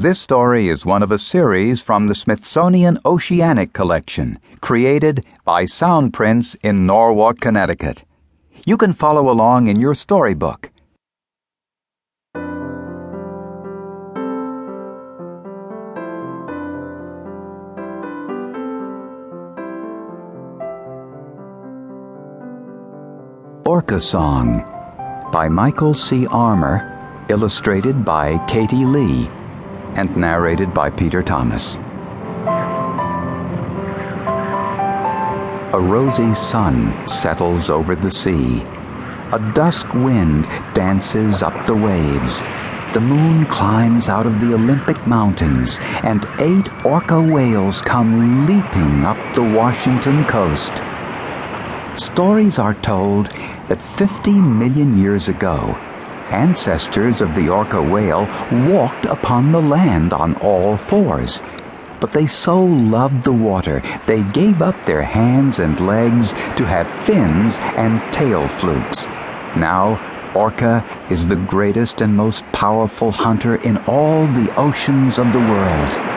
This story is one of a series from the Smithsonian Oceanic Collection, created by Soundprints in Norwalk, Connecticut. You can follow along in your storybook. Orca Song by Michael C. Armour, illustrated by Katie Lee and narrated by Peter Thomas. A rosy sun settles over the sea. A dusk wind dances up the waves. The moon climbs out of the Olympic Mountains, and eight orca whales come leaping up the Washington coast. Stories are told that 50 million years ago, ancestors of the orca whale walked upon the land on all fours. But they so loved the water, they gave up their hands and legs to have fins and tail flukes. Now, Orca is the greatest and most powerful hunter in all the oceans of the world.